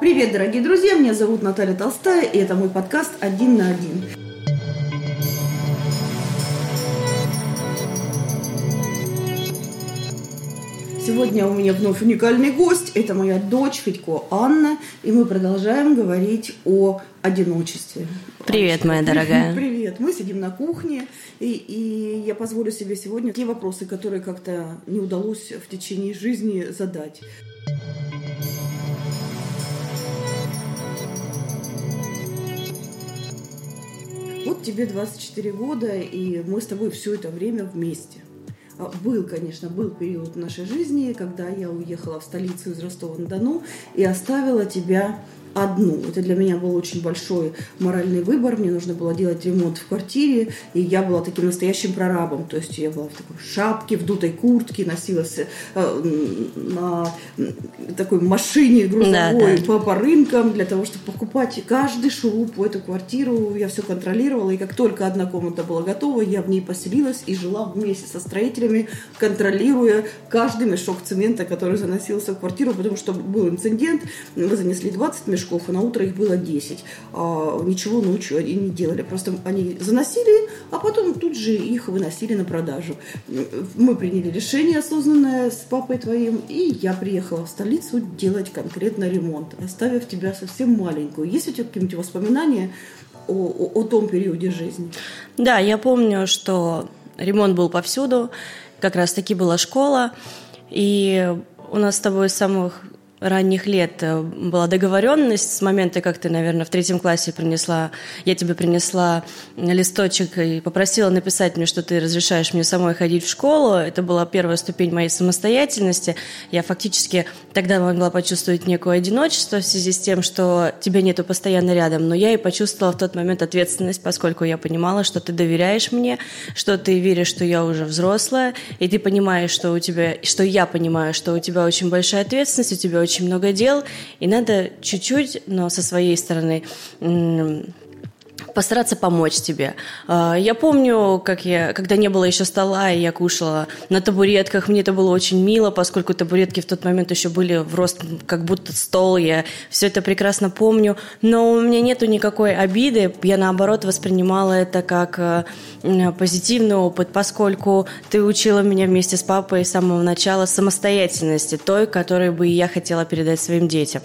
Привет, дорогие друзья, меня зовут Наталья Толстая, и это мой подкаст «Один на один». Сегодня у меня вновь уникальный гость. Это моя дочь Федько Анна. И мы продолжаем говорить о одиночестве. Привет, моя дорогая. Привет. Мы сидим на кухне. И, и я позволю себе сегодня те вопросы, которые как-то не удалось в течение жизни задать. Вот тебе 24 года, и мы с тобой все это время вместе. А, был, конечно, был период в нашей жизни, когда я уехала в столицу из Ростова-на-Дону и оставила тебя одну. Это для меня был очень большой моральный выбор. Мне нужно было делать ремонт в квартире, и я была таким настоящим прорабом. То есть я была в такой шапке, в дутой куртке, носилась э, на такой машине грузовой да, да. По, по рынкам для того, чтобы покупать каждый шуруп в эту квартиру. Я все контролировала, и как только одна комната была готова, я в ней поселилась и жила вместе со строителями, контролируя каждый мешок цемента, который заносился в квартиру, потому что был инцидент, мы занесли 20 мешков, а на утро их было 10. А ничего ночью они не делали. Просто они заносили, а потом тут же их выносили на продажу. Мы приняли решение осознанное с папой твоим, и я приехала в столицу делать конкретно ремонт, оставив тебя совсем маленькую. Есть у тебя какие-нибудь воспоминания о, о, о том периоде жизни? Да, я помню, что ремонт был повсюду, как раз таки была школа, и у нас с тобой с самых ранних лет э, была договоренность с момента, как ты, наверное, в третьем классе принесла, я тебе принесла листочек и попросила написать мне, что ты разрешаешь мне самой ходить в школу. Это была первая ступень моей самостоятельности. Я фактически тогда могла почувствовать некое одиночество в связи с тем, что тебя нету постоянно рядом. Но я и почувствовала в тот момент ответственность, поскольку я понимала, что ты доверяешь мне, что ты веришь, что я уже взрослая, и ты понимаешь, что у тебя, что я понимаю, что у тебя очень большая ответственность, у тебя очень много дел, и надо чуть-чуть, но со своей стороны постараться помочь тебе. А, я помню, как я, когда не было еще стола, и я кушала на табуретках, мне это было очень мило, поскольку табуретки в тот момент еще были в рост, как будто стол, я все это прекрасно помню, но у меня нету никакой обиды, я наоборот воспринимала это как э, позитивный опыт, поскольку ты учила меня вместе с папой с самого начала самостоятельности, той, которую бы я хотела передать своим детям,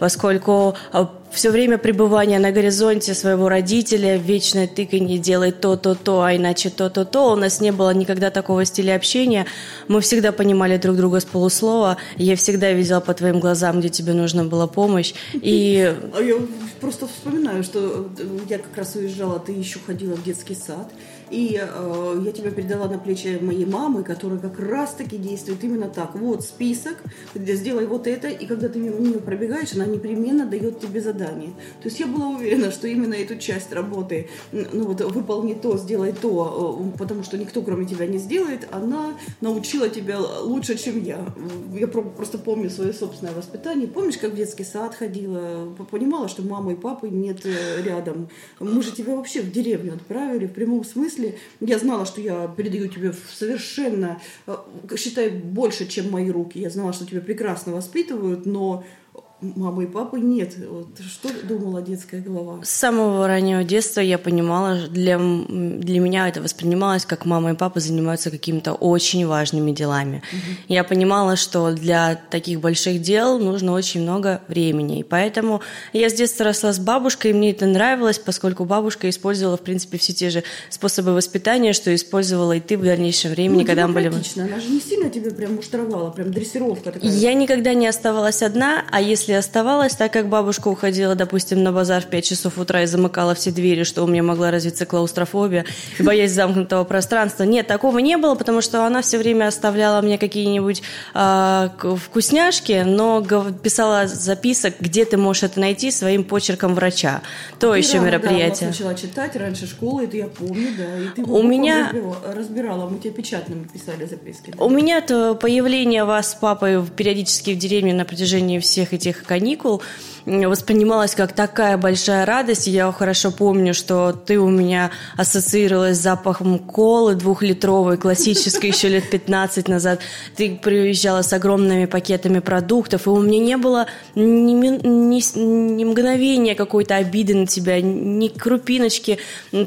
поскольку э, все время пребывания на горизонте своего родителя, вечное тыканье делай то, то, то, а иначе то, то, то. У нас не было никогда такого стиля общения. Мы всегда понимали друг друга с полуслова. Я всегда видела по твоим глазам, где тебе нужна была помощь. И... А я просто вспоминаю, что я как раз уезжала, ты еще ходила в детский сад. И э, я тебя передала на плечи моей мамы, которая как раз-таки действует именно так. Вот список, где сделай вот это, и когда ты мимо пробегаешь, она непременно дает тебе задание. То есть я была уверена, что именно эту часть работы, ну вот выполни то, сделай то, э, потому что никто кроме тебя не сделает, она научила тебя лучше, чем я. Я просто помню свое собственное воспитание. Помнишь, как в детский сад ходила, понимала, что мамы и папы нет э, рядом. Мы же тебя вообще в деревню отправили в прямом смысле смысле я знала, что я передаю тебе совершенно, э, считай, больше, чем мои руки. Я знала, что тебя прекрасно воспитывают, но мамы и папы нет. Вот что думала детская голова? С самого раннего детства я понимала, для, для меня это воспринималось, как мама и папа занимаются какими-то очень важными делами. Угу. Я понимала, что для таких больших дел нужно очень много времени. И поэтому я с детства росла с бабушкой, и мне это нравилось, поскольку бабушка использовала, в принципе, все те же способы воспитания, что использовала и ты в дальнейшем времени, ну, когда мы были... Она же не сильно тебя прям муштровала, прям дрессировка такая. Я никогда не оставалась одна, а если если оставалась, так как бабушка уходила, допустим, на базар в 5 часов утра и замыкала все двери, что у меня могла развиться клаустрофобия, боясь замкнутого пространства. Нет, такого не было, потому что она все время оставляла мне какие-нибудь э, вкусняшки, но писала записок, где ты можешь это найти своим почерком врача. То ты еще мероприятие. Да, начала читать раньше школы, это я помню, да. И ты у меня разбирала, мы тебе печатными писали записки. Да? У меня то появление вас с папой периодически в деревне на протяжении всех этих летних каникул воспринималось как такая большая радость. Я хорошо помню, что ты у меня ассоциировалась с запахом колы двухлитровой, классической, еще лет 15 назад. Ты приезжала с огромными пакетами продуктов, и у меня не было ни, ни, ни мгновения какой-то обиды на тебя, ни крупиночки.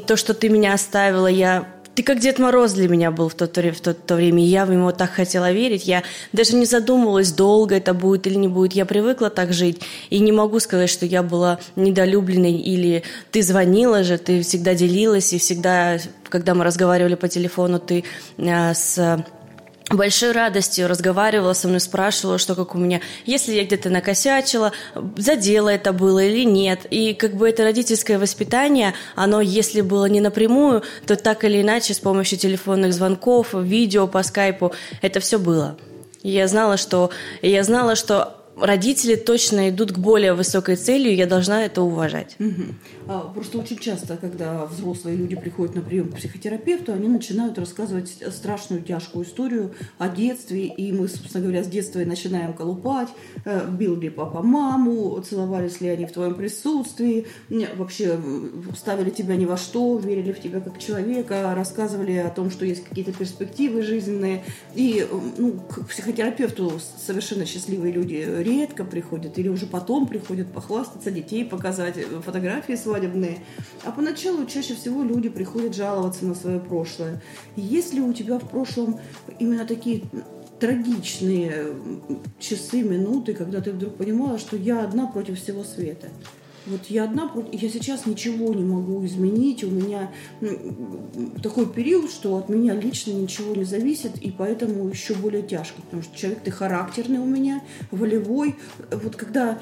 То, что ты меня оставила, я ты как Дед Мороз для меня был в то, в то, то время, и я в него так хотела верить. Я даже не задумывалась, долго это будет или не будет. Я привыкла так жить, и не могу сказать, что я была недолюбленной, или ты звонила же, ты всегда делилась, и всегда, когда мы разговаривали по телефону, ты э, с большой радостью разговаривала со мной, спрашивала, что как у меня, если я где-то накосячила, задела это было или нет. И как бы это родительское воспитание, оно, если было не напрямую, то так или иначе с помощью телефонных звонков, видео по скайпу, это все было. Я знала, что, я знала, что родители точно идут к более высокой цели, и я должна это уважать. Угу. Просто очень часто, когда взрослые люди приходят на прием к психотерапевту, они начинают рассказывать страшную, тяжкую историю о детстве, и мы, собственно говоря, с детства и начинаем колупать, э, бил ли папа маму, целовались ли они в твоем присутствии, вообще ставили тебя ни во что, верили в тебя как человека, рассказывали о том, что есть какие-то перспективы жизненные. И ну, к психотерапевту совершенно счастливые люди редко приходят или уже потом приходят похвастаться, детей показать, э, фотографии свадебные. А поначалу чаще всего люди приходят жаловаться на свое прошлое. Если у тебя в прошлом именно такие трагичные часы, минуты, когда ты вдруг понимала, что я одна против всего света. Вот я одна, я сейчас ничего не могу изменить, у меня такой период, что от меня лично ничего не зависит, и поэтому еще более тяжко, потому что человек ты характерный у меня, волевой. Вот когда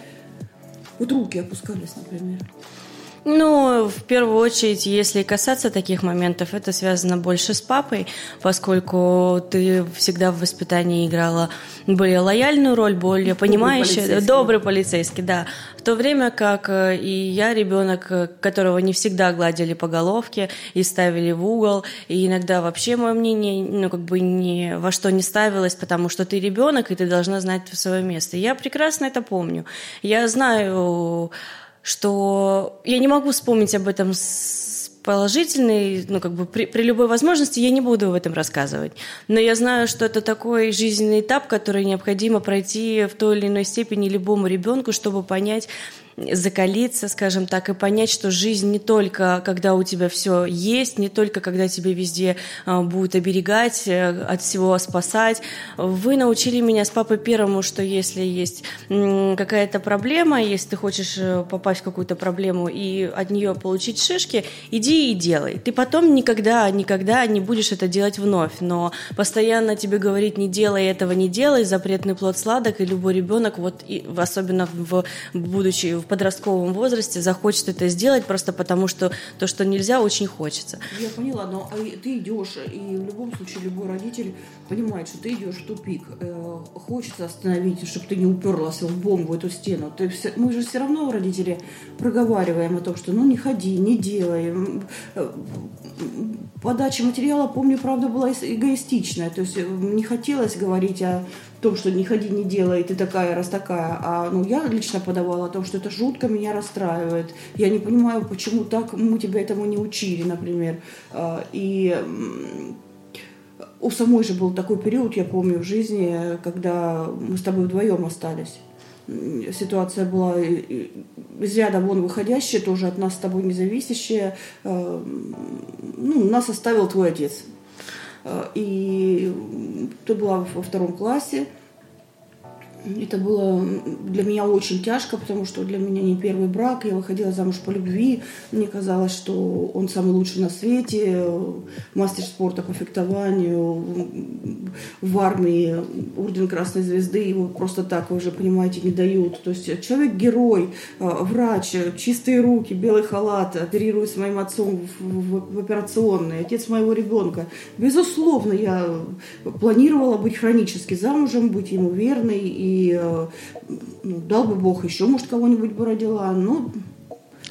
вот руки опускались, например. Ну, в первую очередь, если касаться таких моментов, это связано больше с папой, поскольку ты всегда в воспитании играла более лояльную роль, более понимающая, полицейский. добрый полицейский, да. В то время как э, и я ребенок, э, которого не всегда гладили по головке и ставили в угол, и иногда вообще мое мнение, ну, как бы ни во что не ставилось, потому что ты ребенок, и ты должна знать свое место. я прекрасно это помню. Я знаю что я не могу вспомнить об этом с положительной, ну, как бы при, при любой возможности я не буду об этом рассказывать. Но я знаю, что это такой жизненный этап, который необходимо пройти в той или иной степени любому ребенку, чтобы понять, закалиться, скажем так, и понять, что жизнь не только, когда у тебя все есть, не только, когда тебе везде а, будут оберегать, э, от всего спасать. Вы научили меня с папой первому, что если есть какая-то проблема, если ты хочешь э, попасть в какую-то проблему и от нее получить шишки, иди и делай. Ты потом никогда, никогда не будешь это делать вновь, но постоянно тебе говорить не делай этого, не делай, запретный плод сладок, и любой ребенок, вот и, особенно в, будучи подростковом возрасте захочет это сделать просто потому, что то, что нельзя, очень хочется. Я поняла, но а ты идешь, и в любом случае любой родитель понимает, что ты идешь в тупик. Э, хочется остановить, чтобы ты не уперлась лбом в эту стену. Ты все, мы же все равно, родители, проговариваем о том, что ну не ходи, не делай. Э, подача материала, помню, правда, была эгоистичная. То есть э, не хотелось говорить о том, что не ходи, не делай, ты такая, раз такая. А ну, я лично подавала о том, что это жутко меня расстраивает. Я не понимаю, почему так мы тебя этому не учили, например. А, и у самой же был такой период, я помню, в жизни, когда мы с тобой вдвоем остались. Ситуация была из ряда вон выходящая, тоже от нас с тобой независящая. А, ну, нас оставил твой отец. Э, и ты была во втором классе. Это было для меня очень тяжко, потому что для меня не первый брак. Я выходила замуж по любви. Мне казалось, что он самый лучший на свете. Мастер спорта по фехтованию. В армии орден Красной Звезды. Его просто так, вы уже понимаете, не дают. То есть человек-герой, э, врач, чистые руки, белый халат, оперирует с моим отцом в операционной. Отец моего ребенка. Безусловно, я планировала быть хронически замужем, быть ему верной и и э, ну, дал бы Бог еще, может, кого-нибудь бы родила. Но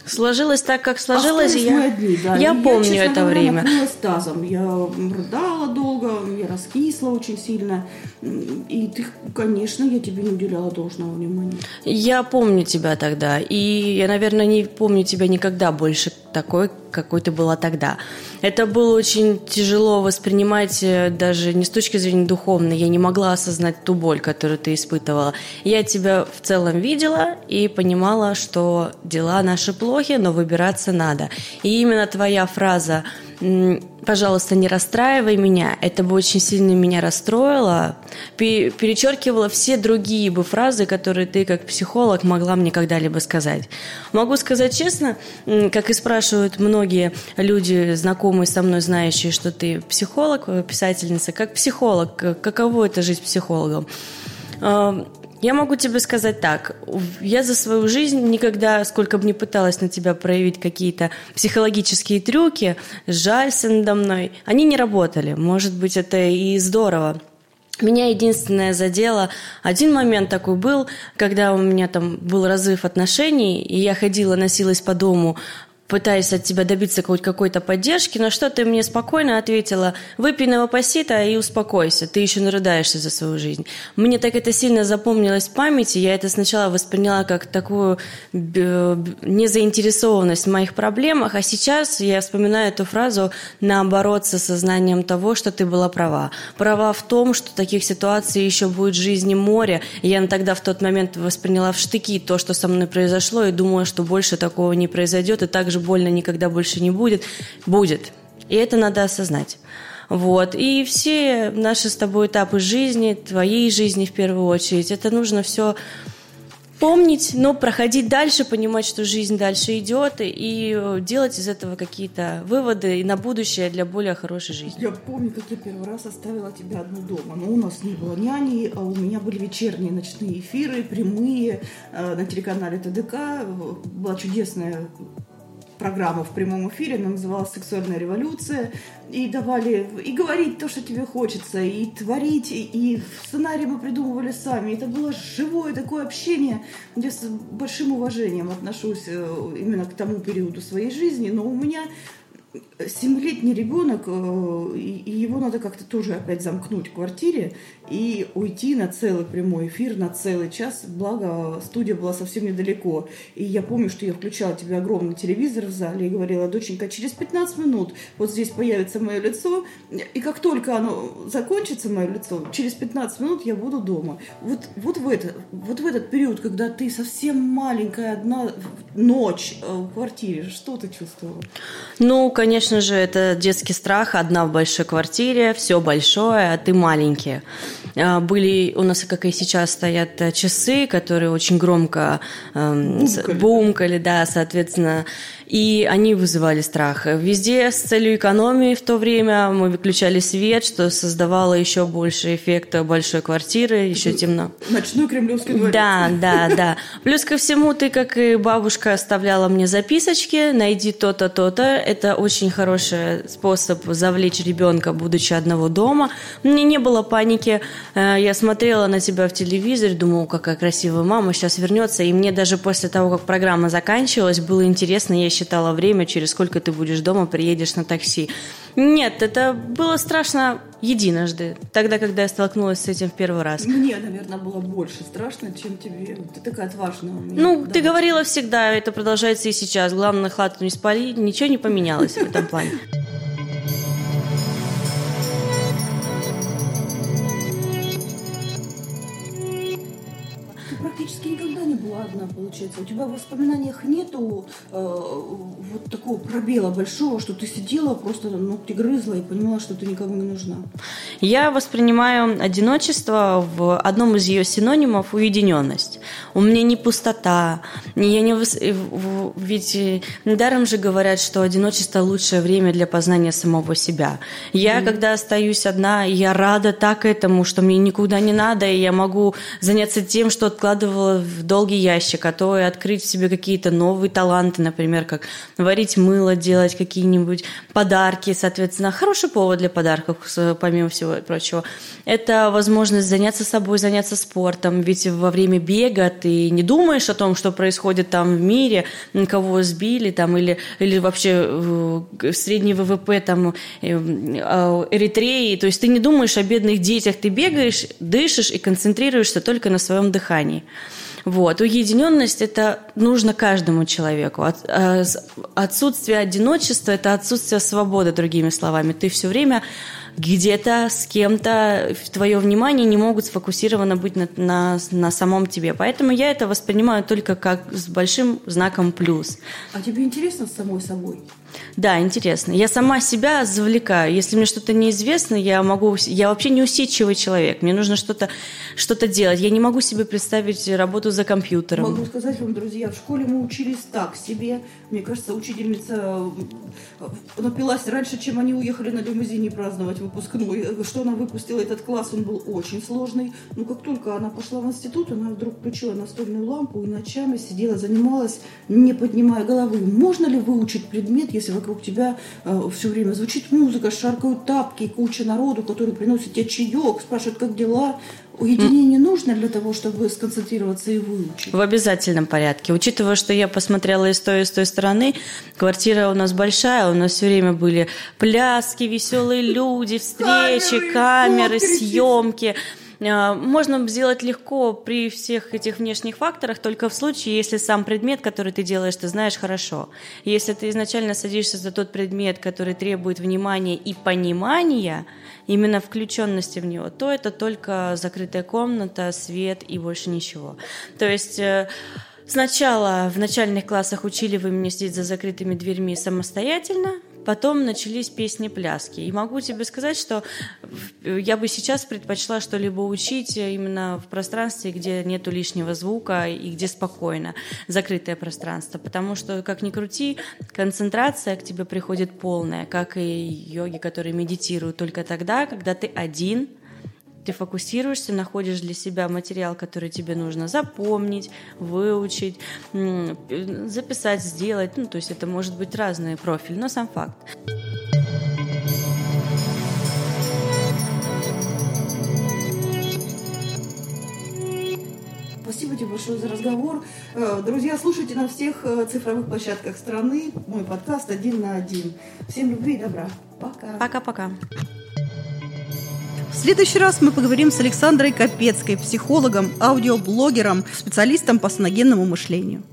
Сложилось так, как сложилось. Я, дни, да. я И помню честно это говоря, время. тазом. Я рыдала долго, я раскисла очень сильно. И ты, конечно, я тебе не уделяла должного внимания. Я помню тебя тогда, и я, наверное, не помню тебя никогда больше такой, какой ты была тогда. Это было очень тяжело воспринимать э, даже не с точки зрения духовной. Я не могла осознать ту боль, которую ты испытывала. Я тебя в целом видела и понимала, что дела наши плохи, но выбираться надо. И именно твоя фраза пожалуйста, не расстраивай меня, это бы очень сильно меня расстроило, перечеркивала все другие бы фразы, которые ты как психолог могла мне когда-либо сказать. Могу сказать честно, как и спрашивают многие люди, знакомые со мной, знающие, что ты психолог, писательница, как психолог, каково это жить психологом? Я могу тебе сказать так. Я за свою жизнь никогда, сколько бы ни пыталась на тебя проявить какие-то психологические трюки, жалься надо мной, они не работали. Может быть, это и здорово. Меня единственное задело, один момент такой был, когда у меня там был разрыв отношений, и я ходила, носилась по дому, пытаясь от тебя добиться хоть какой-то поддержки, но что ты мне спокойно ответила, выпей новопосита и успокойся, ты еще нарыдаешься за свою жизнь. Мне так это сильно запомнилось в памяти, я это сначала восприняла как такую незаинтересованность в моих проблемах, а сейчас я вспоминаю эту фразу наоборот с осознанием того, что ты была права. Права в том, что таких ситуаций еще будет в жизни море. Я тогда в тот момент восприняла в штыки то, что со мной произошло, и думала, что больше такого не произойдет, и также больно никогда больше не будет. Будет. И это надо осознать. Вот. И все наши с тобой этапы жизни, твоей жизни в первую очередь, это нужно все помнить, но проходить дальше, понимать, что жизнь дальше идет, и делать из этого какие-то выводы и на будущее для более хорошей жизни. Я помню, как я первый раз оставила тебя одну дома. Но у нас не было няни, а у меня были вечерние ночные эфиры, прямые э, на телеканале ТДК. Была чудесная программа в прямом эфире, она называлась «Сексуальная революция», и давали и говорить то, что тебе хочется, и творить, и сценарий мы придумывали сами. Это было живое такое общение, где с большим уважением отношусь э, именно к тому периоду своей жизни, но у меня семилетний ребенок, э, и его надо как-то тоже опять замкнуть в квартире и уйти на целый прямой эфир, на целый час. Благо, студия была совсем недалеко. И я помню, что я включала тебе огромный телевизор в зале и говорила, доченька, через 15 минут вот здесь появится мое лицо, и как только оно закончится, мое лицо, через 15 минут я буду дома. Вот, вот, в, это, вот в этот период, когда ты совсем маленькая, одна ночь э, в квартире, что ты чувствовала? Ну, конечно же, это детский страх, одна в большой квартире, все большое, а ты маленький. А, были у нас, как и сейчас, стоят э, часы, которые очень громко эм, бумкали. бумкали, да, соответственно, и они вызывали страх. Везде с целью экономии в то время мы выключали свет, что создавало еще больше эффекта большой квартиры, еще темно. Ночной кремлевский дворец. Да, да, да. Плюс ко всему, ты, как и бабушка, оставляла мне записочки, найди то-то, то-то. Это очень хороший способ завлечь ребенка, будучи одного дома. Мне не было паники. Э, я смотрела на тебя в телевизоре, думала, какая красивая мама, сейчас вернется. И мне даже после того, как программа заканчивалась, было интересно, я считала время, через сколько ты будешь дома, приедешь на такси. Нет, это было страшно единожды, тогда, когда я столкнулась с этим в первый раз. Мне, наверное, было больше страшно, чем тебе. Ты такая отважная. Ну, да. ты говорила всегда, это продолжается и сейчас. Главное, хату не спали, ничего не поменялось в этом плане. Тебя в воспоминаниях нету э, вот такого пробела большого, что ты сидела, просто ногти грызла и понимала, что ты никому не нужна? Я воспринимаю одиночество в одном из ее синонимов уединенность. У меня не пустота, я не ведь э, недаром же говорят, что одиночество лучшее время для познания самого себя. Я, mm. когда остаюсь одна, я рада так этому, что мне никуда не надо, и я могу заняться тем, что откладывала в долгий ящик а то и открыть в себе какие-то новые таланты, например, как варить мыло, делать какие-нибудь подарки, соответственно. Хороший повод для подарков, помимо всего прочего. Это возможность заняться собой, заняться спортом, ведь во время бега ты не думаешь о том, что происходит там в мире, кого сбили там или, или вообще э, средний ВВП там э, э, Эритреи, то есть ты не думаешь о бедных детях, ты бегаешь, дышишь и концентрируешься только на своем дыхании. Вот. Уединенность – это нужно каждому человеку. Отсутствие одиночества – это отсутствие свободы, другими словами. Ты все время где-то с кем-то твое внимание не могут сфокусировано быть на, на, на самом тебе. Поэтому я это воспринимаю только как с большим знаком плюс. А тебе интересно с самой собой? Да, интересно. Я сама себя завлекаю. Если мне что-то неизвестно, я могу... Я вообще не усидчивый человек. Мне нужно что-то что делать. Я не могу себе представить работу за компьютером. Могу сказать вам, друзья, в школе мы учились так себе. Мне кажется, учительница э, напилась раньше, чем они уехали на лимузине праздновать выпускной. Что она выпустила этот класс, он был очень сложный. Но как только она пошла в институт, она вдруг включила настольную лампу и ночами сидела, занималась, не поднимая головы. Можно ли выучить предмет, если вокруг тебя э, все время звучит музыка, шаркают тапки, куча народу, который приносит тебе чаек, спрашивают, как дела. Уединение нужно для того, чтобы сконцентрироваться и выучить? В обязательном порядке. Учитывая, что я посмотрела и с той, и с той стороны, квартира у нас большая, у нас все время были пляски, веселые люди, встречи, камеры съемки. А, можно сделать легко при всех этих внешних факторах только в случае, если сам предмет, который ты делаешь, ты знаешь хорошо. Если ты изначально садишься за тот предмет, который требует внимания и понимания, именно включенности в него, то это только закрытая комната, свет и больше ничего. То есть э, Сначала в начальных классах учили вы меня сидеть за закрытыми дверьми самостоятельно, Потом начались песни-пляски. И могу тебе сказать, что я бы сейчас предпочла что-либо учить именно в пространстве, где нету лишнего звука и где спокойно, закрытое пространство. Потому что, как ни крути, концентрация к тебе приходит полная, как и йоги, которые медитируют только тогда, когда ты один – ты фокусируешься, находишь для себя материал, который тебе нужно запомнить, выучить, записать, сделать. Ну, то есть это может быть разный профиль, но сам факт. Спасибо тебе большое за разговор. Э, друзья, слушайте на всех э, цифровых площадках страны мой подкаст «Один на один». Всем любви и добра. Пока. Пока-пока. В следующий раз мы поговорим с Александрой Капецкой, психологом, аудиоблогером, специалистом по саногенному мышлению.